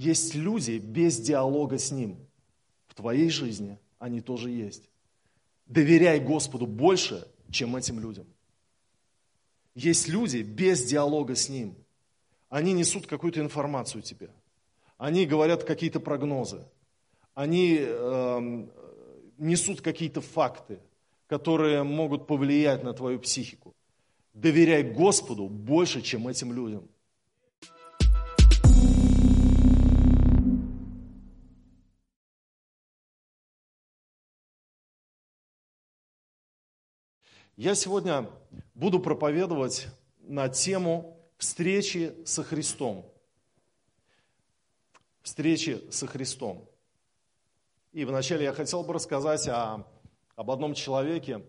Есть люди без диалога с Ним. В твоей жизни они тоже есть. Доверяй Господу больше, чем этим людям. Есть люди без диалога с Ним. Они несут какую-то информацию тебе. Они говорят какие-то прогнозы. Они э, несут какие-то факты, которые могут повлиять на твою психику. Доверяй Господу больше, чем этим людям. Я сегодня буду проповедовать на тему встречи со Христом. Встречи со Христом. И вначале я хотел бы рассказать о, об одном человеке,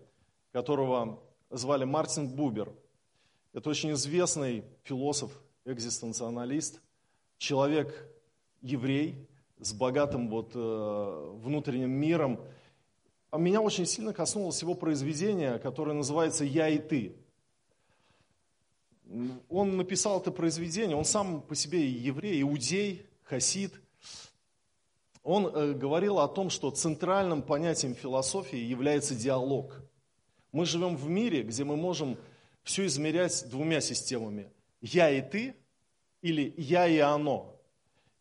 которого звали Мартин Бубер. Это очень известный философ, экзистенционалист, человек еврей с богатым вот, э, внутренним миром, меня очень сильно коснулось его произведения, которое называется «Я и ты». Он написал это произведение, он сам по себе еврей, иудей, хасид. Он э, говорил о том, что центральным понятием философии является диалог. Мы живем в мире, где мы можем все измерять двумя системами. «Я и ты» или «я и оно».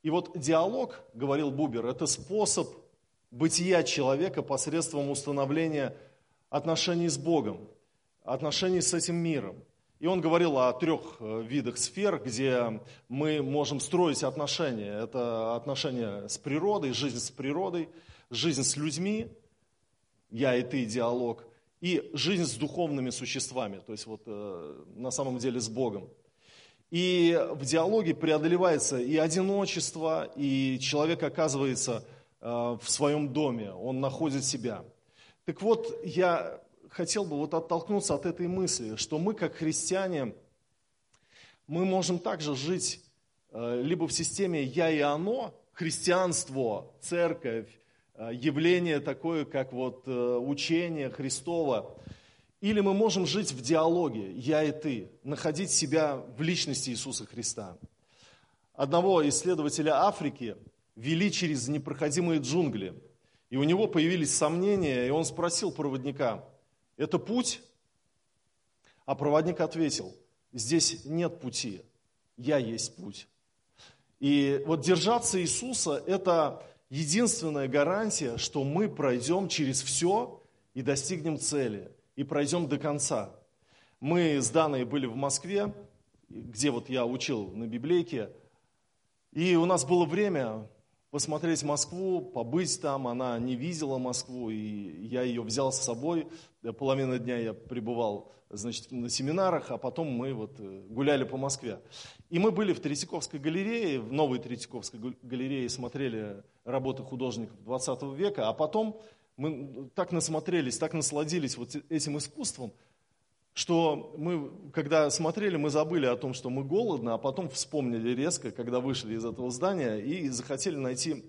И вот диалог, говорил Бубер, это способ бытия человека посредством установления отношений с Богом, отношений с этим миром. И он говорил о трех э, видах сфер, где мы можем строить отношения. Это отношения с природой, жизнь с природой, жизнь с людьми, я и ты диалог, и жизнь с духовными существами, то есть вот э, на самом деле с Богом. И в диалоге преодолевается и одиночество, и человек оказывается в своем доме, он находит себя. Так вот, я хотел бы вот оттолкнуться от этой мысли, что мы, как христиане, мы можем также жить э, либо в системе «я и оно», христианство, церковь, э, явление такое, как вот учение Христова, или мы можем жить в диалоге «я и ты», находить себя в личности Иисуса Христа. Одного исследователя Африки – вели через непроходимые джунгли. И у него появились сомнения, и он спросил проводника, это путь? А проводник ответил, здесь нет пути, я есть путь. И вот держаться Иисуса – это единственная гарантия, что мы пройдем через все и достигнем цели, и пройдем до конца. Мы с Даной были в Москве, где вот я учил на библейке, и у нас было время, посмотреть Москву, побыть там. Она не видела Москву, и я ее взял с собой. Половину дня я пребывал значит, на семинарах, а потом мы вот э, гуляли по Москве. И мы были в Третьяковской галерее, в новой Третьяковской галерее смотрели работы художников 20 века, а потом мы так насмотрелись, так насладились вот этим искусством, что мы, когда смотрели, мы забыли о том, что мы голодны, а потом вспомнили резко, когда вышли из этого здания и захотели найти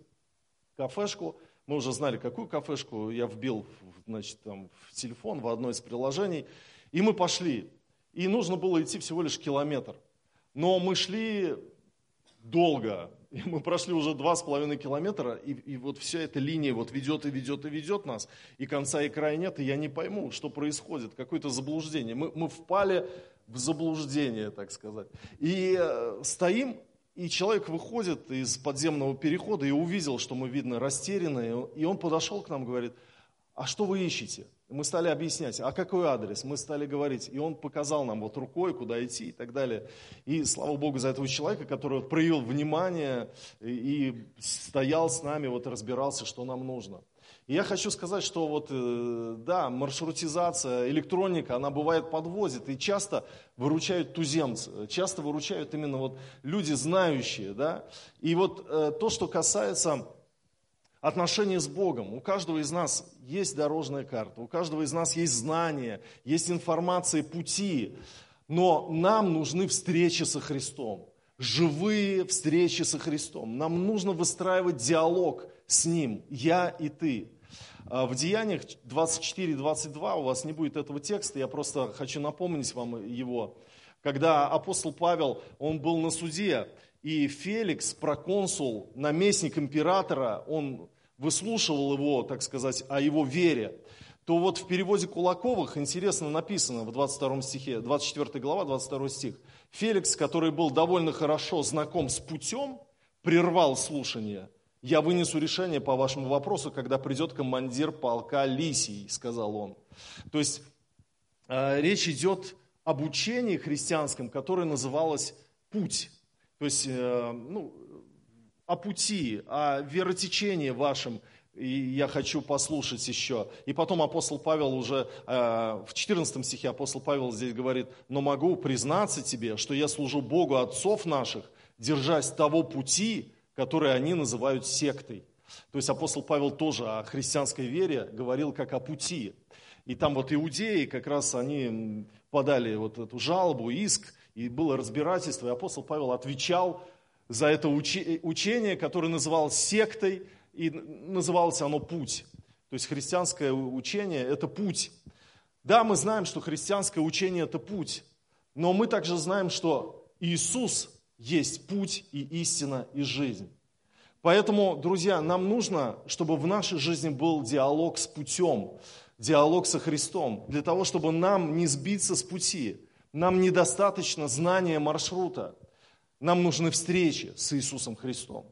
кафешку. Мы уже знали, какую кафешку. Я вбил значит, там, в телефон, в одно из приложений. И мы пошли. И нужно было идти всего лишь километр. Но мы шли долго, и мы прошли уже два с половиной километра, и, и вот вся эта линия вот ведет и ведет и ведет нас, и конца и края нет, и я не пойму, что происходит, какое-то заблуждение. Мы, мы впали в заблуждение, так сказать. И э, стоим, и человек выходит из подземного перехода и увидел, что мы, видно, растерянные, и он подошел к нам говорит, а что вы ищете? Мы стали объяснять, а какой адрес? Мы стали говорить, и он показал нам вот рукой, куда идти и так далее. И слава Богу за этого человека, который проявил внимание и стоял с нами, вот разбирался, что нам нужно. И я хочу сказать, что вот, э, да, маршрутизация, электроника, она бывает подвозит, и часто выручают туземцы, часто выручают именно вот люди знающие, да. И вот э, то, что касается отношения с Богом. У каждого из нас есть дорожная карта, у каждого из нас есть знания, есть информация, пути. Но нам нужны встречи со Христом, живые встречи со Христом. Нам нужно выстраивать диалог с Ним, я и ты. А в Деяниях 24-22 у вас не будет этого текста, я просто хочу напомнить вам его. Когда апостол Павел, он был на суде, и Феликс, проконсул, наместник императора, он выслушивал его, так сказать, о его вере, то вот в переводе Кулаковых интересно написано в 22 стихе, 24 глава, 22 стих. Феликс, который был довольно хорошо знаком с путем, прервал слушание. «Я вынесу решение по вашему вопросу, когда придет командир полка Лисий», сказал он. То есть э, речь идет об учении христианском, которое называлось «путь». То есть, э, ну, о пути, о веротечении вашем, и я хочу послушать еще. И потом апостол Павел уже э, в 14 стихе апостол Павел здесь говорит, но могу признаться тебе, что я служу Богу отцов наших, держась того пути, который они называют сектой. То есть апостол Павел тоже о христианской вере говорил как о пути. И там вот иудеи как раз они подали вот эту жалобу, иск, и было разбирательство, и апостол Павел отвечал за это учение, которое называлось сектой, и называлось оно «путь». То есть христианское учение – это путь. Да, мы знаем, что христианское учение – это путь, но мы также знаем, что Иисус есть путь и истина и жизнь. Поэтому, друзья, нам нужно, чтобы в нашей жизни был диалог с путем, диалог со Христом, для того, чтобы нам не сбиться с пути – нам недостаточно знания маршрута. Нам нужны встречи с Иисусом Христом.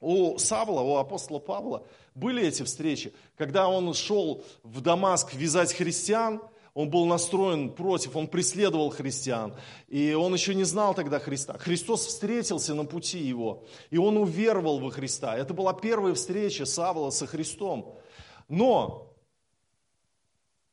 У Савла, у апостола Павла были эти встречи. Когда он шел в Дамаск вязать христиан, он был настроен против, он преследовал христиан. И он еще не знал тогда Христа. Христос встретился на пути его, и он уверовал во Христа. Это была первая встреча Савла со Христом. Но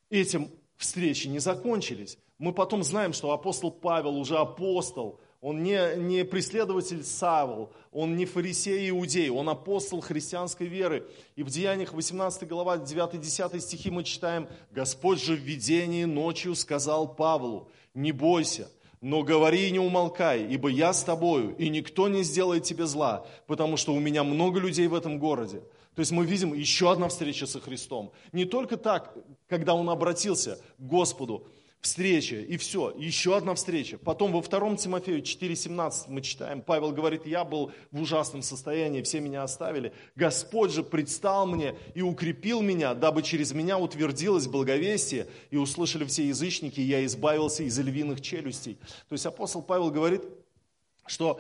этим встречи не закончились. Мы потом знаем, что апостол Павел уже апостол, он не, не преследователь Савл, он не фарисей иудей, он апостол христианской веры. И в Деяниях 18 глава 9-10 стихи мы читаем, «Господь же в видении ночью сказал Павлу, не бойся, но говори и не умолкай, ибо я с тобою, и никто не сделает тебе зла, потому что у меня много людей в этом городе». То есть мы видим еще одна встреча со Христом. Не только так, когда он обратился к Господу, встреча, и все, еще одна встреча. Потом во втором Тимофею 4,17 мы читаем, Павел говорит, я был в ужасном состоянии, все меня оставили. Господь же предстал мне и укрепил меня, дабы через меня утвердилось благовестие, и услышали все язычники, и я избавился из львиных челюстей. То есть апостол Павел говорит, что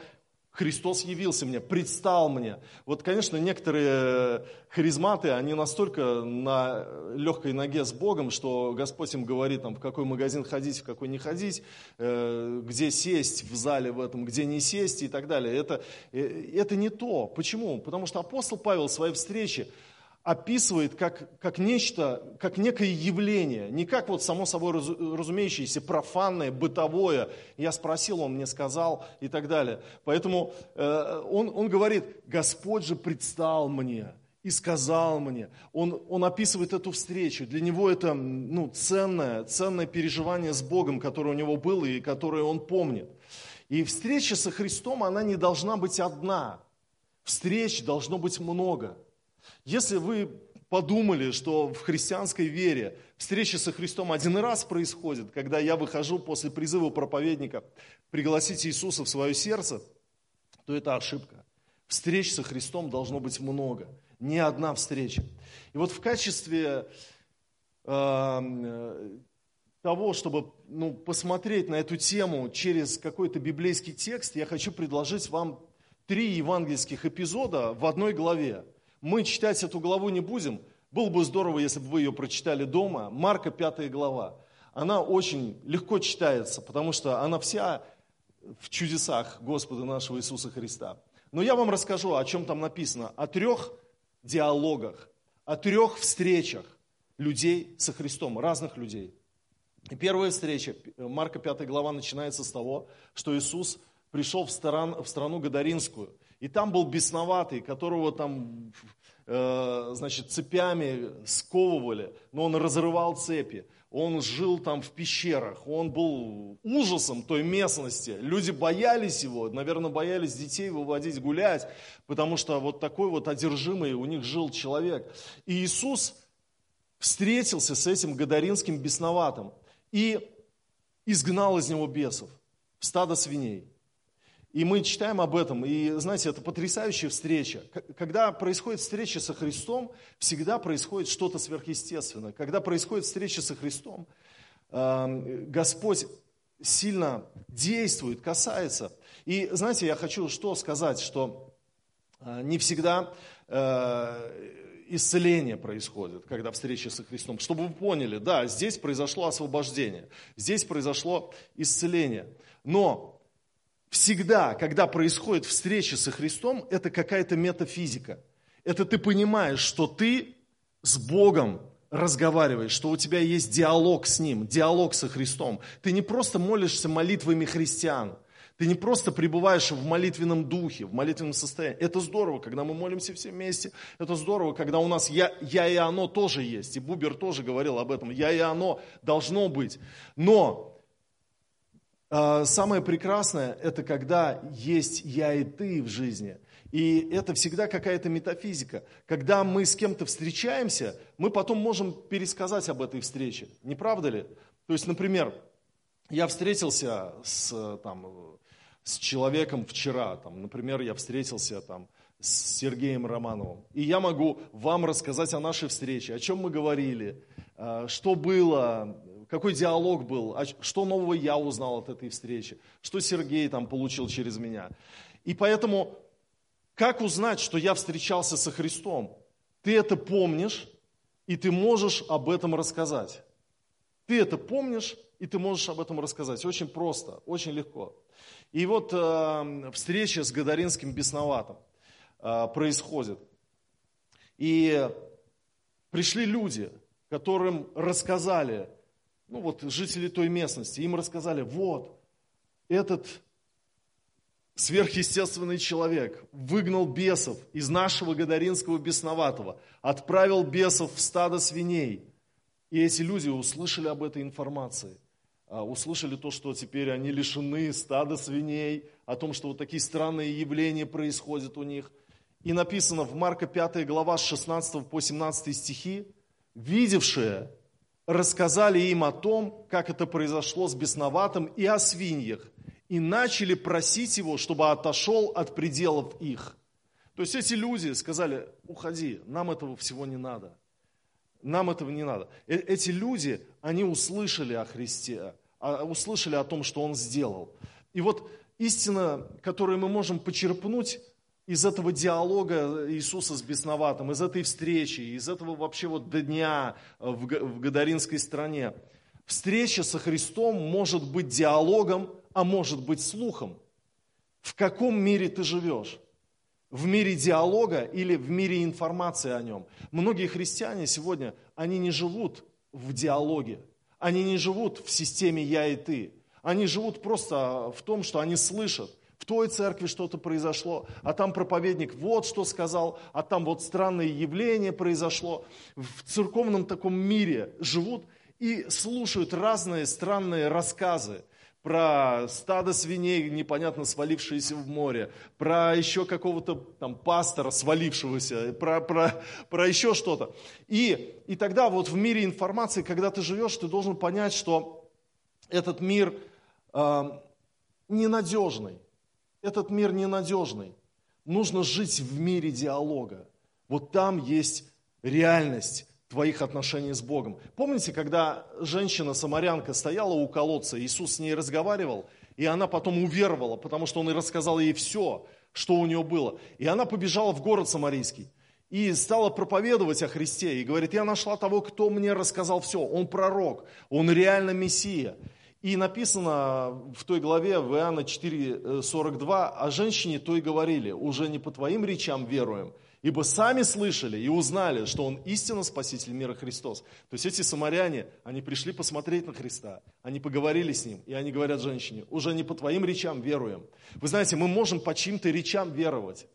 Христос явился мне, предстал мне. Вот, конечно, некоторые э, харизматы, они настолько на легкой ноге с Богом, что Господь им говорит, там, в какой магазин ходить, в какой не ходить, э, где сесть в зале в этом, где не сесть и так далее. Это, э, это не то. Почему? Потому что апостол Павел в своей встрече описывает как, как нечто, как некое явление, не как вот само собой разумеющееся, профанное, бытовое. Я спросил, он мне сказал и так далее. Поэтому э, он, он говорит, Господь же предстал мне и сказал мне. Он, он описывает эту встречу. Для него это ну, ценное, ценное переживание с Богом, которое у него было и которое он помнит. И встреча со Христом, она не должна быть одна. Встреч должно быть много. Если вы подумали, что в христианской вере встреча со Христом один раз происходит, когда я выхожу после призыва проповедника пригласить Иисуса в свое сердце, то это ошибка. Встреч со Христом должно быть много, не одна встреча. И вот в качестве э, того, чтобы ну, посмотреть на эту тему через какой-то библейский текст, я хочу предложить вам три евангельских эпизода в одной главе. Мы читать эту главу не будем. Было бы здорово, если бы вы ее прочитали дома. Марка 5 глава. Она очень легко читается, потому что она вся в чудесах Господа нашего Иисуса Христа. Но я вам расскажу, о чем там написано. О трех диалогах, о трех встречах людей со Христом, разных людей. И первая встреча, Марка 5 глава, начинается с того, что Иисус пришел в, стран, в страну Гадаринскую – и там был бесноватый, которого там, э, значит, цепями сковывали, но он разрывал цепи. Он жил там в пещерах, он был ужасом той местности. Люди боялись его, наверное, боялись детей выводить гулять, потому что вот такой вот одержимый у них жил человек. И Иисус встретился с этим гадаринским бесноватым и изгнал из него бесов стадо свиней. И мы читаем об этом, и знаете, это потрясающая встреча. Когда происходит встреча со Христом, всегда происходит что-то сверхъестественное. Когда происходит встреча со Христом, эм, Господь сильно действует, касается. И знаете, я хочу что сказать, что э, не всегда э, исцеление происходит, когда встреча со Христом. Чтобы вы поняли, да, здесь произошло освобождение, здесь произошло исцеление. Но всегда, когда происходит встреча со Христом, это какая-то метафизика. Это ты понимаешь, что ты с Богом разговариваешь, что у тебя есть диалог с Ним, диалог со Христом. Ты не просто молишься молитвами христиан, ты не просто пребываешь в молитвенном духе, в молитвенном состоянии. Это здорово, когда мы молимся все вместе. Это здорово, когда у нас я, я и оно тоже есть. И Бубер тоже говорил об этом. Я и оно должно быть. Но самое прекрасное – это когда есть я и ты в жизни. И это всегда какая-то метафизика. Когда мы с кем-то встречаемся, мы потом можем пересказать об этой встрече. Не правда ли? То есть, например, я встретился с, там, с человеком вчера, там, например, я встретился там, с Сергеем Романовым. И я могу вам рассказать о нашей встрече, о чем мы говорили, а, что было, какой диалог был, а что нового я узнал от этой встречи, что Сергей там получил через меня. И поэтому, как узнать, что я встречался со Христом? Ты это помнишь, и ты можешь об этом рассказать. Ты это помнишь, и ты можешь об этом рассказать. Очень просто, очень легко. И вот э, встреча с Гадаринским бесноватым э, происходит. И пришли люди, которым рассказали ну вот жители той местности, им рассказали, вот, этот сверхъестественный человек выгнал бесов из нашего Гадаринского бесноватого, отправил бесов в стадо свиней. И эти люди услышали об этой информации, а, услышали то, что теперь они лишены стада свиней, о том, что вот такие странные явления происходят у них. И написано в Марка 5 глава с 16 по 17 стихи, видевшие рассказали им о том, как это произошло с бесноватым и о свиньях, и начали просить его, чтобы отошел от пределов их. То есть эти люди сказали, уходи, нам этого всего не надо. Нам этого не надо. Э, эти люди, они услышали о Христе, а, услышали о том, что Он сделал. И вот истина, которую мы можем почерпнуть из этого диалога Иисуса с бесноватым, из этой встречи, из этого вообще вот дня в Гадаринской стране. Встреча со Христом может быть диалогом, а может быть слухом. В каком мире ты живешь? В мире диалога или в мире информации о нем? Многие христиане сегодня, они не живут в диалоге, они не живут в системе «я и ты», они живут просто в том, что они слышат – той церкви что-то произошло, а там проповедник вот что сказал, а там вот странное явление произошло. В церковном таком мире живут и слушают разные странные рассказы про стадо свиней, непонятно свалившиеся в море, про еще какого-то там пастора свалившегося, про, про, про еще что-то. И, и тогда вот в мире информации, когда ты живешь, ты должен понять, что этот мир э, ненадежный. Этот мир ненадежный. Нужно жить в мире диалога. Вот там есть реальность твоих отношений с Богом. Помните, когда женщина-самарянка стояла у колодца, Иисус с ней разговаривал, и она потом уверовала, потому что Он и рассказал ей все, что у нее было. И она побежала в город Самарийский и стала проповедовать о Христе. И говорит, я нашла того, кто мне рассказал все. Он пророк, он реально Мессия. И написано в той главе, в Иоанна 4,42, о женщине то и говорили, уже не по твоим речам веруем, ибо сами слышали и узнали, что Он истинно Спаситель мира Христос. То есть эти самаряне, они пришли посмотреть на Христа, они поговорили с Ним, и они говорят женщине, уже не по твоим речам веруем. Вы знаете, мы можем по чьим-то речам веровать.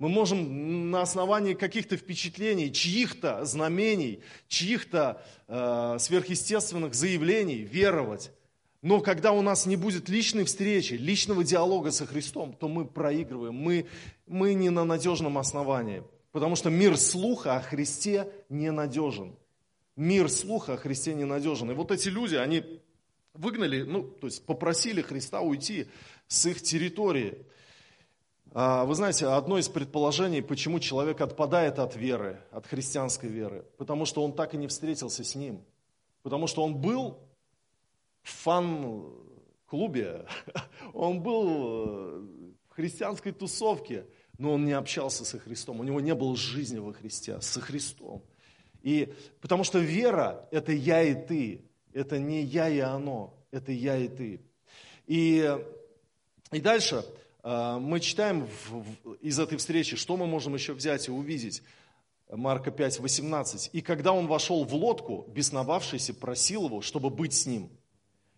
Мы можем на основании каких-то впечатлений, чьих-то знамений, чьих-то э, сверхъестественных заявлений веровать. Но когда у нас не будет личной встречи, личного диалога со Христом, то мы проигрываем, мы, мы не на надежном основании. Потому что мир слуха о Христе ненадежен. Мир слуха о Христе ненадежен. И вот эти люди, они выгнали, ну, то есть попросили Христа уйти с их территории. А, вы знаете, одно из предположений, почему человек отпадает от веры, от христианской веры, потому что он так и не встретился с ним. Потому что он был в фан-клубе, он был в христианской тусовке, но он не общался со Христом, у него не было жизни во Христе, со Христом. И потому что вера – это я и ты, это не я и оно, это я и ты. И, и дальше – а, мы читаем из этой встречи, что мы можем еще взять и увидеть. Марка 5, 18. «И когда он вошел в лодку, бесновавшийся просил его, чтобы быть с ним».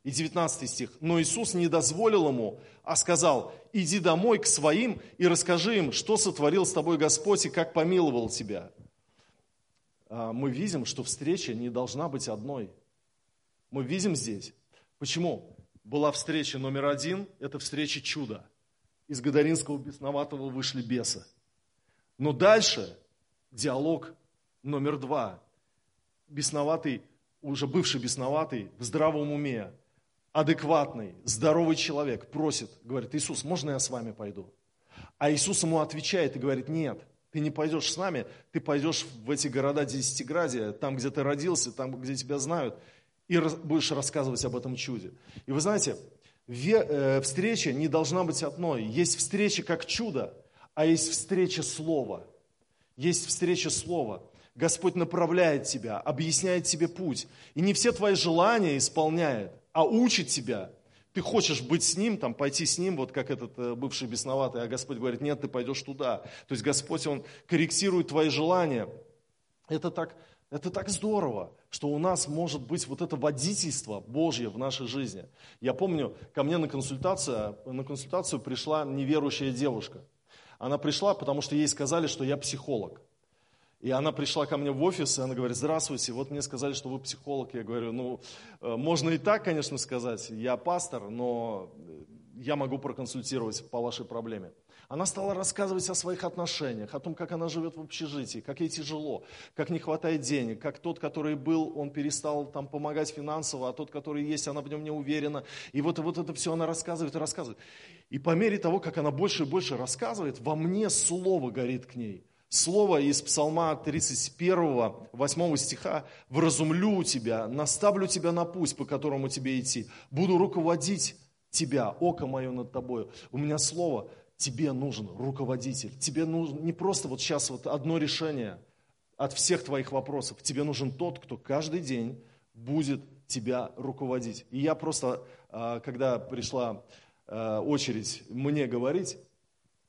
И 19 стих. «Но Иисус не дозволил ему, а сказал, иди домой к своим и расскажи им, что сотворил с тобой Господь и как помиловал тебя». А, мы видим, что встреча не должна быть одной. Мы видим здесь. Почему? Была встреча номер один, это встреча чуда – из Гадаринского бесноватого вышли бесы. Но дальше диалог номер два. Бесноватый, уже бывший бесноватый, в здравом уме, адекватный, здоровый человек просит, говорит, Иисус, можно я с вами пойду? А Иисус ему отвечает и говорит, нет, ты не пойдешь с нами, ты пойдешь в эти города Десятиградия, там, где ты родился, там, где тебя знают, и будешь рассказывать об этом чуде. И вы знаете, Э, встреча не должна быть одной. Есть встреча как чудо, а есть встреча слова. Есть встреча слова. Господь направляет тебя, объясняет тебе путь. И не все твои желания исполняет, а учит тебя. Ты хочешь быть с ним, там, пойти с ним, вот как этот э, бывший бесноватый, а Господь говорит, нет, ты пойдешь туда. То есть Господь, Он корректирует твои желания. Это так, это так здорово, что у нас может быть вот это водительство Божье в нашей жизни. Я помню, ко мне на консультацию, на консультацию пришла неверующая девушка. Она пришла, потому что ей сказали, что я психолог. И она пришла ко мне в офис, и она говорит, здравствуйте, вот мне сказали, что вы психолог. Я говорю, ну, э, можно и так, конечно, сказать, я пастор, но я могу проконсультировать по вашей проблеме. Она стала рассказывать о своих отношениях, о том, как она живет в общежитии, как ей тяжело, как не хватает денег, как тот, который был, он перестал там помогать финансово, а тот, который есть, она в нем не уверена. И вот, вот это все она рассказывает и рассказывает. И по мере того, как она больше и больше рассказывает, во мне слово горит к ней. Слово из Псалма 31, 8 стиха «Вразумлю тебя, наставлю тебя на путь, по которому тебе идти, буду руководить тебя, око мое над тобою». У меня слово тебе нужен руководитель. Тебе нужно не просто вот сейчас вот одно решение от всех твоих вопросов. Тебе нужен тот, кто каждый день будет тебя руководить. И я просто, а, когда пришла а, очередь мне говорить,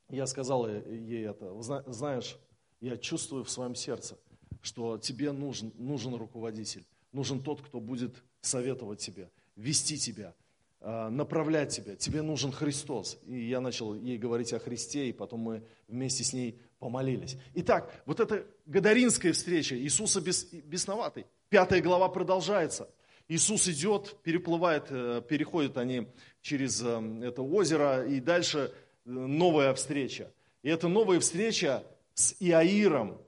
я сказал ей это, знаешь, я чувствую в своем сердце, что тебе нужен, нужен руководитель, нужен тот, кто будет советовать тебе, вести тебя, а, направлять тебя. Тебе нужен Христос. И я начал ей говорить о Христе, и потом мы вместе с ней помолились. Итак, вот эта Гадаринская встреча Иисуса бес, бесноватый. Пятая глава продолжается. Иисус идет, переплывает, э, переходят они через э, это озеро, и дальше э, новая встреча. И эта новая встреча с Иаиром.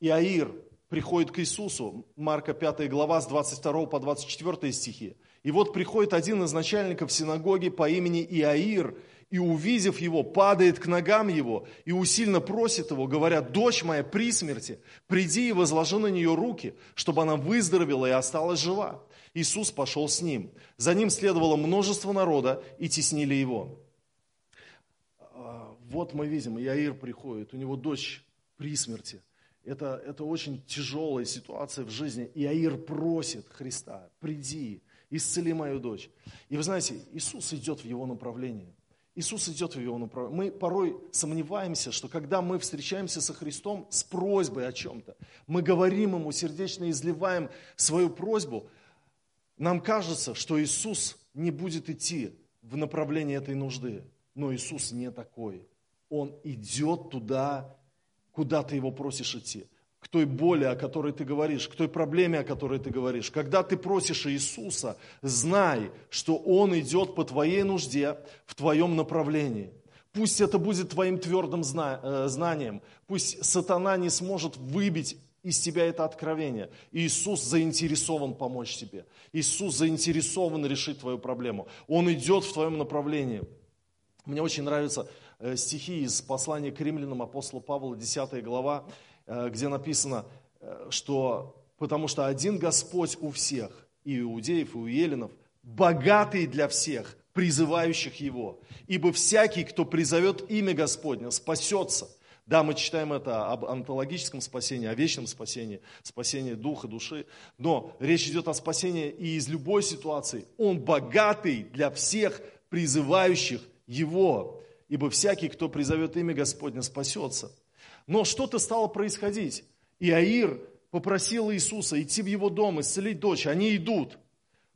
Иаир приходит к Иисусу. Марка 5 глава с 22 по 24 стихи. И вот приходит один из начальников синагоги по имени Иаир, и увидев его, падает к ногам его и усильно просит его, говоря, дочь моя при смерти, приди и возложи на нее руки, чтобы она выздоровела и осталась жива. Иисус пошел с ним. За ним следовало множество народа и теснили его. Вот мы видим, Иаир приходит, у него дочь при смерти. Это, это очень тяжелая ситуация в жизни. Иаир просит Христа, приди, исцели мою дочь. И вы знаете, Иисус идет в его направлении. Иисус идет в его направлении. Мы порой сомневаемся, что когда мы встречаемся со Христом с просьбой о чем-то, мы говорим Ему, сердечно изливаем свою просьбу, нам кажется, что Иисус не будет идти в направлении этой нужды. Но Иисус не такой. Он идет туда, куда ты его просишь идти к той боли, о которой ты говоришь, к той проблеме, о которой ты говоришь. Когда ты просишь Иисуса, знай, что Он идет по твоей нужде в твоем направлении. Пусть это будет твоим твердым э, знанием. Пусть сатана не сможет выбить из тебя это откровение. Иисус заинтересован помочь тебе. Иисус заинтересован решить твою проблему. Он идет в твоем направлении. Мне очень нравятся э, стихи из послания к римлянам апостола Павла, 10 глава, э, где написано, э, что потому что один Господь у всех, и иудеев, и у еленов, богатый для всех, призывающих Его. Ибо всякий, кто призовет имя Господня, спасется. Да, мы читаем это об онтологическом спасении, о вечном спасении, спасении духа, души. Но речь идет о спасении и из любой ситуации. Он богатый для всех призывающих Его. Ибо всякий, кто призовет имя Господня, спасется. Но что-то стало происходить. И Аир попросил Иисуса идти в его дом, исцелить дочь. Они идут.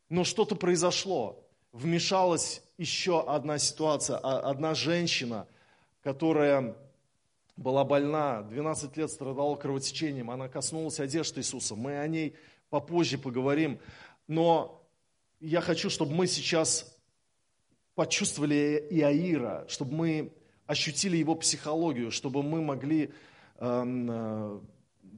Но что-то произошло вмешалась еще одна ситуация. А, одна женщина, которая была больна, 12 лет страдала кровотечением, она коснулась одежды Иисуса. Мы о ней попозже поговорим. Но я хочу, чтобы мы сейчас почувствовали Иаира, чтобы мы ощутили его психологию, чтобы мы могли э,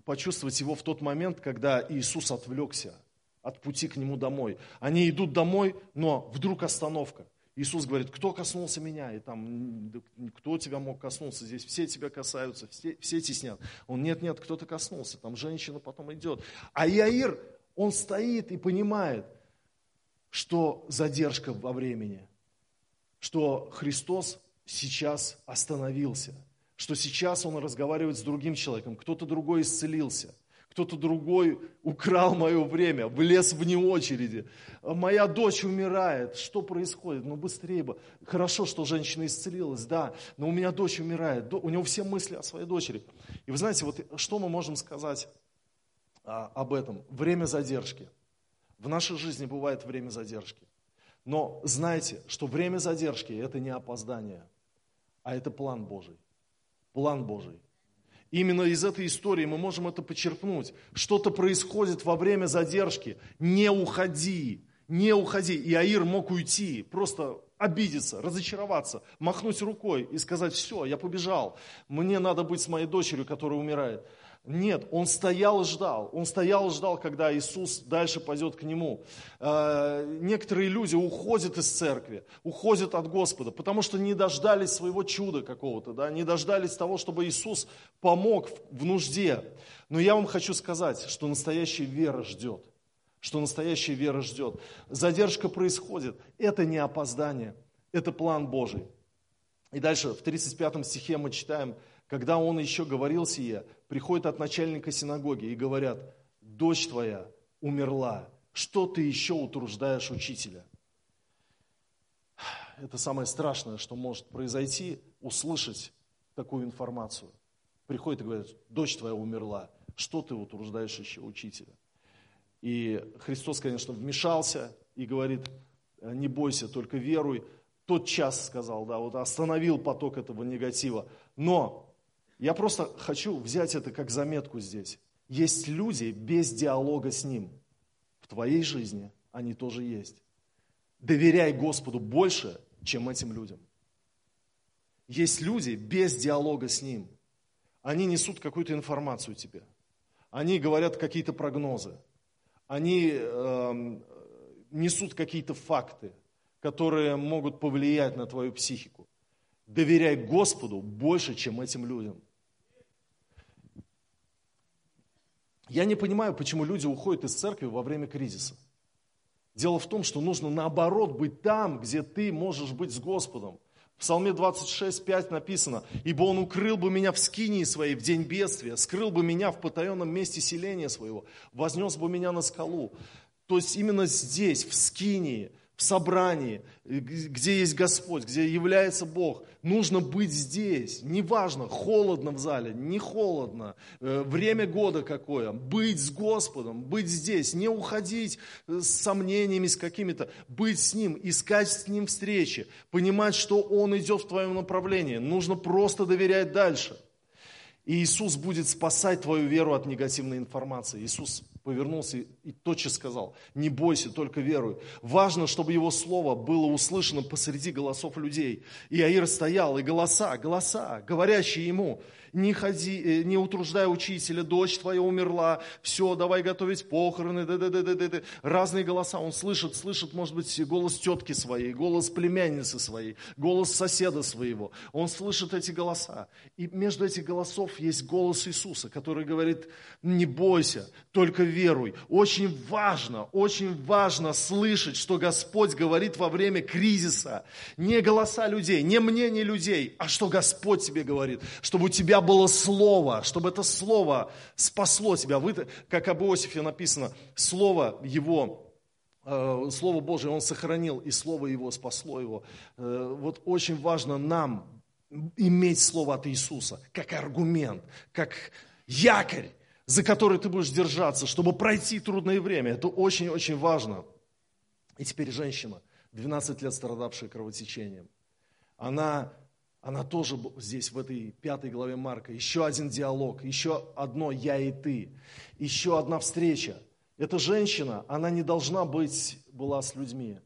почувствовать его в тот момент, когда Иисус отвлекся от пути к нему домой. Они идут домой, но вдруг остановка. Иисус говорит, кто коснулся меня? И там, кто тебя мог коснуться? Здесь все тебя касаются, все, все теснят. Он, нет, нет, кто-то коснулся. Там женщина потом идет. А Иаир, он стоит и понимает, что задержка во времени, что Христос сейчас остановился, что сейчас он разговаривает с другим человеком, кто-то другой исцелился – кто-то другой украл мое время, влез вне очереди. Моя дочь умирает. Что происходит? Ну быстрее бы. Хорошо, что женщина исцелилась, да, но у меня дочь умирает. У него все мысли о своей дочери. И вы знаете, вот что мы можем сказать а, об этом? Время задержки. В нашей жизни бывает время задержки. Но знайте, что время задержки – это не опоздание, а это план Божий. План Божий. Именно из этой истории мы можем это почерпнуть. Что-то происходит во время задержки. Не уходи, не уходи. И Аир мог уйти, просто обидеться, разочароваться, махнуть рукой и сказать, все, я побежал, мне надо быть с моей дочерью, которая умирает. Нет, он стоял и ждал. Он стоял и ждал, когда Иисус дальше пойдет к нему. Э, некоторые люди уходят из церкви, уходят от Господа, потому что не дождались своего чуда какого-то, да, не дождались того, чтобы Иисус помог в нужде. Но я вам хочу сказать, что настоящая вера ждет. Что настоящая вера ждет. Задержка происходит. Это не опоздание, это план Божий. И дальше в 35 стихе мы читаем, когда он еще говорил сие, приходят от начальника синагоги и говорят, дочь твоя умерла, что ты еще утруждаешь учителя? Это самое страшное, что может произойти, услышать такую информацию. Приходит и говорит, дочь твоя умерла, что ты утруждаешь еще учителя? И Христос, конечно, вмешался и говорит, не бойся, только веруй. Тот час сказал, да, вот остановил поток этого негатива. Но я просто хочу взять это как заметку здесь. Есть люди без диалога с Ним. В твоей жизни они тоже есть. Доверяй Господу больше, чем этим людям. Есть люди без диалога с Ним. Они несут какую-то информацию тебе. Они говорят какие-то прогнозы. Они э, несут какие-то факты, которые могут повлиять на твою психику. Доверяй Господу больше, чем этим людям. Я не понимаю, почему люди уходят из церкви во время кризиса. Дело в том, что нужно наоборот быть там, где ты можешь быть с Господом. В Псалме 26, 5 написано, «Ибо Он укрыл бы меня в скинии своей в день бедствия, скрыл бы меня в потаенном месте селения своего, вознес бы меня на скалу». То есть именно здесь, в скинии, в собрании, где есть Господь, где является Бог. Нужно быть здесь. Неважно, холодно в зале, не холодно, э, время года какое. Быть с Господом, быть здесь, не уходить с сомнениями, с какими-то. Быть с Ним, искать с Ним встречи, понимать, что Он идет в твоем направлении. Нужно просто доверять дальше. И Иисус будет спасать твою веру от негативной информации. Иисус повернулся и тотчас сказал, не бойся, только веруй. Важно, чтобы его слово было услышано посреди голосов людей. И Аир стоял, и голоса, голоса, говорящие ему. Не, ходи, э, не утруждай учителя, дочь твоя умерла, все, давай готовить похороны, да, да, да, да, да, да. разные голоса. Он слышит, слышит, может быть, голос тетки своей, голос племянницы своей, голос соседа своего. Он слышит эти голоса. И между этих голосов есть голос Иисуса, который говорит, не бойся, только веруй. Очень важно, очень важно слышать, что Господь говорит во время кризиса. Не голоса людей, не мнение людей, а что Господь тебе говорит. Чтобы у тебя было слово, чтобы это слово спасло тебя. Вы, как об Иосифе написано, слово его э, Слово Божие Он сохранил, и Слово Его спасло его. Э, вот очень важно нам иметь Слово от Иисуса, как аргумент, как якорь, за который ты будешь держаться, чтобы пройти трудное время. Это очень-очень важно. И теперь женщина, 12 лет страдавшая кровотечением, она, она тоже здесь, в этой пятой главе Марка. Еще один диалог, еще одно «я и ты», еще одна встреча. Эта женщина, она не должна быть, была с людьми.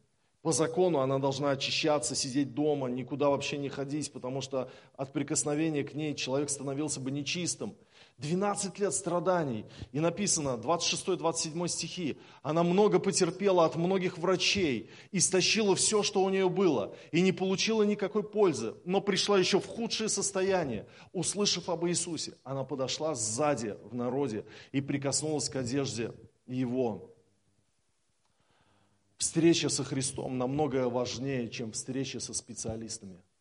По закону она должна очищаться, сидеть дома, никуда вообще не ходить, потому что от прикосновения к ней человек становился бы нечистым. 12 лет страданий. И написано, 26-27 стихи, она много потерпела от многих врачей, истощила все, что у нее было, и не получила никакой пользы, но пришла еще в худшее состояние. Услышав об Иисусе, она подошла сзади в народе и прикоснулась к одежде Его. Встреча со Христом намного важнее, чем встреча со специалистами –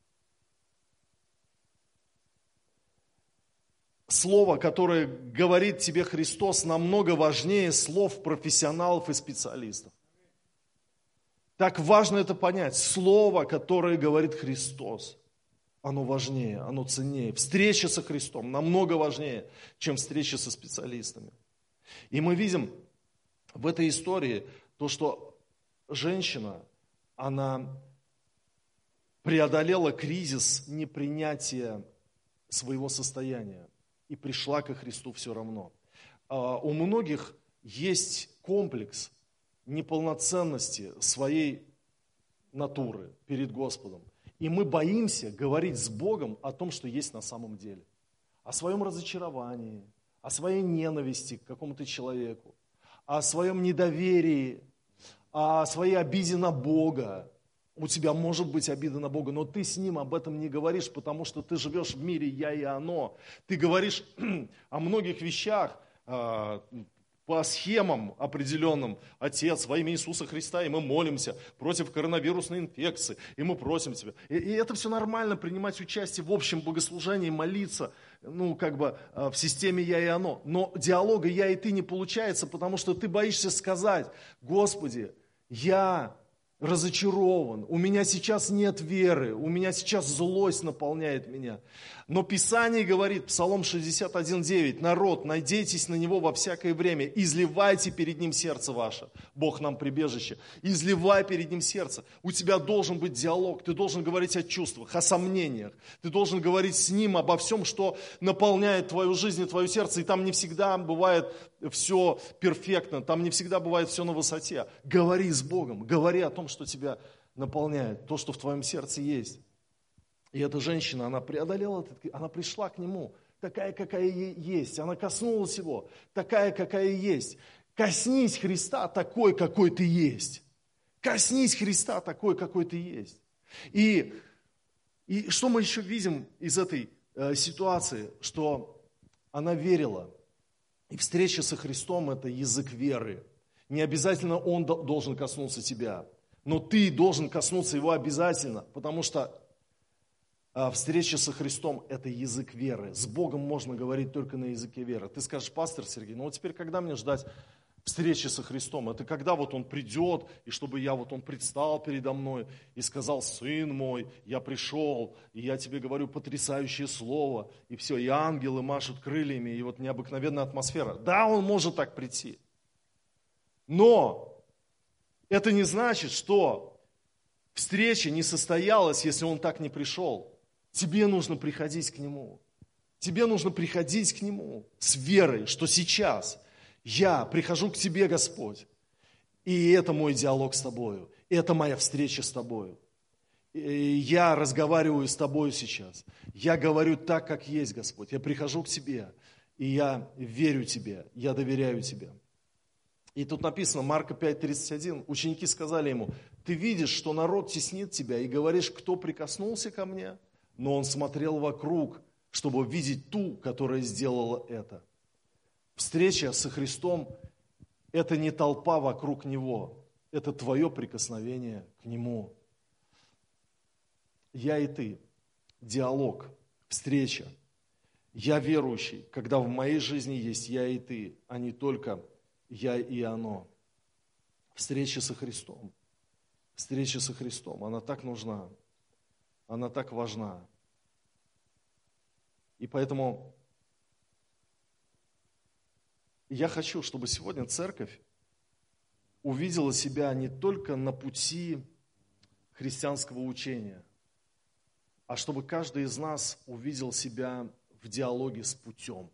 слово, которое говорит тебе Христос, намного важнее слов профессионалов и специалистов. Так важно это понять. Слово, которое говорит Христос, оно важнее, оно ценнее. Встреча со Христом намного важнее, чем встреча со специалистами. И мы видим в этой истории то, что женщина, она преодолела кризис непринятия своего состояния и пришла ко Христу все равно. А, у многих есть комплекс неполноценности своей натуры перед Господом. И мы боимся говорить с Богом о том, что есть на самом деле. О своем разочаровании, о своей ненависти к какому-то человеку, о своем недоверии, о своей обиде на Бога, у тебя может быть обида на Бога, но ты с Ним об этом не говоришь, потому что ты живешь в мире «я» и «оно». Ты говоришь о многих вещах, а, по схемам определенным. Отец, во имя Иисуса Христа, и мы молимся против коронавирусной инфекции, и мы просим Тебя. И, и это все нормально, принимать участие в общем богослужении, молиться, ну, как бы а, в системе «я» и «оно». Но диалога «я» и «ты» не получается, потому что ты боишься сказать, Господи, я разочарован, у меня сейчас нет веры, у меня сейчас злость наполняет меня. Но Писание говорит, Псалом 61.9, народ, надейтесь на Него во всякое время, изливайте перед Ним сердце ваше, Бог нам прибежище, изливай перед Ним сердце. У тебя должен быть диалог, ты должен говорить о чувствах, о сомнениях, ты должен говорить с Ним обо всем, что наполняет твою жизнь и твое сердце, и там не всегда бывает все перфектно, там не всегда бывает все на высоте. Говори с Богом, говори о том, что тебя наполняет, то, что в твоем сердце есть. И эта женщина, она преодолела она пришла к нему, такая, какая есть. Она коснулась его, такая, какая есть. Коснись Христа такой, какой ты есть. Коснись Христа такой, какой ты есть. И, и что мы еще видим из этой э, ситуации? Что она верила. И встреча со Христом – это язык веры. Не обязательно Он должен коснуться тебя, но ты должен коснуться Его обязательно, потому что а, встреча со Христом – это язык веры. С Богом можно говорить только на языке веры. Ты скажешь, пастор Сергей, ну вот теперь когда мне ждать встречи со Христом? Это когда вот Он придет, и чтобы я вот Он предстал передо мной и сказал, сын мой, я пришел, и я тебе говорю потрясающее слово, и все, и ангелы машут крыльями, и вот необыкновенная атмосфера. Да, Он может так прийти. Но это не значит, что встреча не состоялась, если Он так не пришел. Тебе нужно приходить к Нему. Тебе нужно приходить к Нему с верой, что сейчас я прихожу к Тебе, Господь. И это мой диалог с Тобою. Это моя встреча с Тобою. я разговариваю с тобой сейчас. Я говорю так, как есть, Господь. Я прихожу к тебе, и я верю тебе, я доверяю тебе. И тут написано, Марка 5:31, ученики сказали ему, ты видишь, что народ теснит тебя, и говоришь, кто прикоснулся ко мне? Но он смотрел вокруг, чтобы видеть ту, которая сделала это. Встреча со Христом – это не толпа вокруг Него, это твое прикосновение к Нему. Я и ты, диалог, встреча. Я верующий, когда в моей жизни есть я и ты, а не только я и оно. Встреча со Христом. Встреча со Христом, она так нужна, она так важна. И поэтому я хочу, чтобы сегодня церковь увидела себя не только на пути христианского учения, а чтобы каждый из нас увидел себя в диалоге с путем,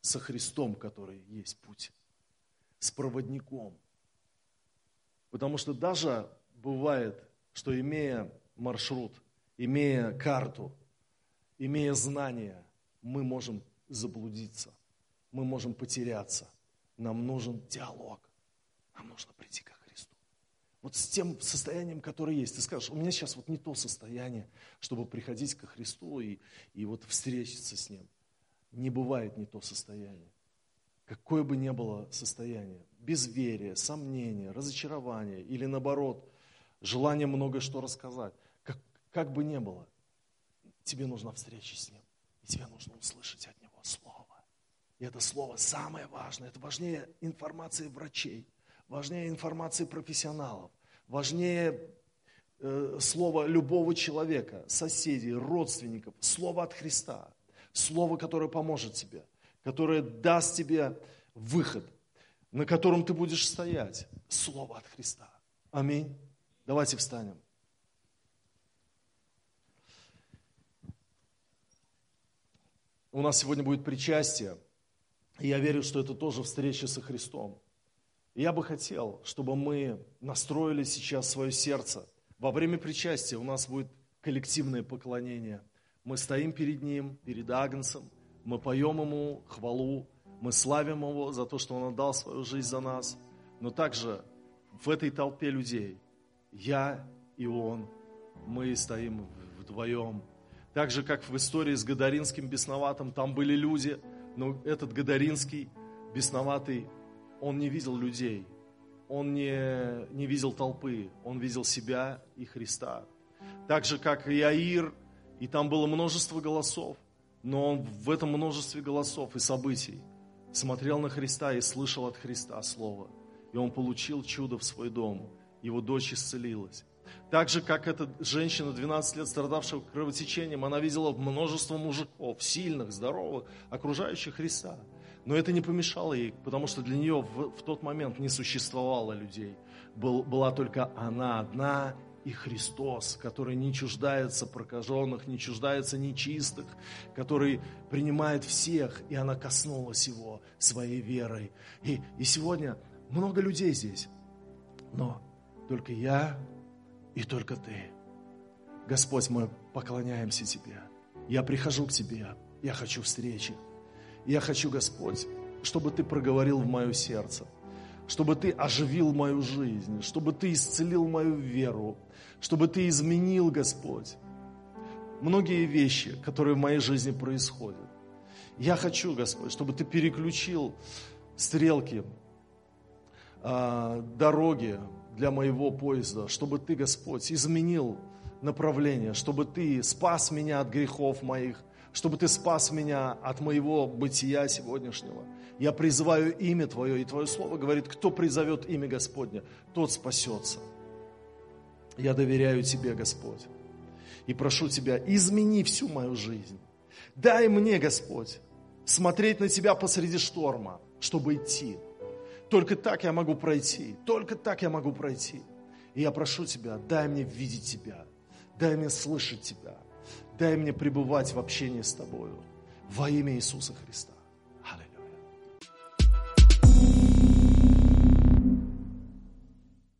со Христом, который есть путь, с проводником. Потому что даже бывает, что имея маршрут, имея карту, имея знания, мы можем заблудиться мы можем потеряться. Нам нужен диалог. Нам нужно прийти ко Христу. Вот с тем состоянием, которое есть. Ты скажешь, у меня сейчас вот не то состояние, чтобы приходить ко Христу и, и вот встретиться с Ним. Не бывает не то состояние. Какое бы ни было состояние, безверие, сомнение, разочарование или наоборот, желание многое что рассказать, как, как бы ни было, тебе нужна встреча с Ним, и тебе нужно услышать от Него Слово. И это слово самое важное. Это важнее информации врачей, важнее информации профессионалов, важнее э, слова любого человека, соседей, родственников, слово от Христа, слово, которое поможет тебе, которое даст тебе выход, на котором ты будешь стоять. Слово от Христа. Аминь. Давайте встанем. У нас сегодня будет причастие. Я верю, что это тоже встреча со Христом. Я бы хотел, чтобы мы настроили сейчас свое сердце. Во время причастия у нас будет коллективное поклонение. Мы стоим перед Ним, перед Агнцем, мы поем Ему хвалу, мы славим Его за то, что Он отдал свою жизнь за нас. Но также в этой толпе людей, я и Он, мы стоим вдвоем. Так же, как в истории с Гадаринским бесноватым, там были люди – но этот Гадаринский, бесноватый, он не видел людей, он не, не видел толпы, он видел себя и Христа. Так же, как и Аир, и там было множество голосов, но он в этом множестве голосов и событий смотрел на Христа и слышал от Христа Слово. И он получил чудо в свой дом. Его дочь исцелилась. Так же, как эта женщина, 12 лет страдавшая кровотечением, она видела множество мужиков, сильных, здоровых, окружающих Христа. Но это не помешало ей, потому что для нее в, в тот момент не существовало людей. Был, была только она одна и Христос, который не чуждается прокаженных, не чуждается нечистых, который принимает всех, и она коснулась его своей верой. И, и сегодня много людей здесь, но только я и только Ты. Господь, мы поклоняемся Тебе. Я прихожу к Тебе, я хочу встречи. Я хочу, Господь, чтобы Ты проговорил в мое сердце, чтобы Ты оживил мою жизнь, чтобы Ты исцелил мою веру, чтобы Ты изменил, Господь, многие вещи, которые в моей жизни происходят. Я хочу, Господь, чтобы Ты переключил стрелки, а, дороги, для моего поезда, чтобы Ты, Господь, изменил направление, чтобы Ты спас меня от грехов моих, чтобы Ты спас меня от моего бытия сегодняшнего. Я призываю имя Твое, и Твое Слово говорит, кто призовет имя Господня, тот спасется. Я доверяю Тебе, Господь, и прошу Тебя, измени всю мою жизнь. Дай мне, Господь, смотреть на Тебя посреди шторма, чтобы идти – только так я могу пройти, только так я могу пройти. И я прошу Тебя, дай мне видеть Тебя, дай мне слышать Тебя, дай мне пребывать в общении с Тобою во имя Иисуса Христа.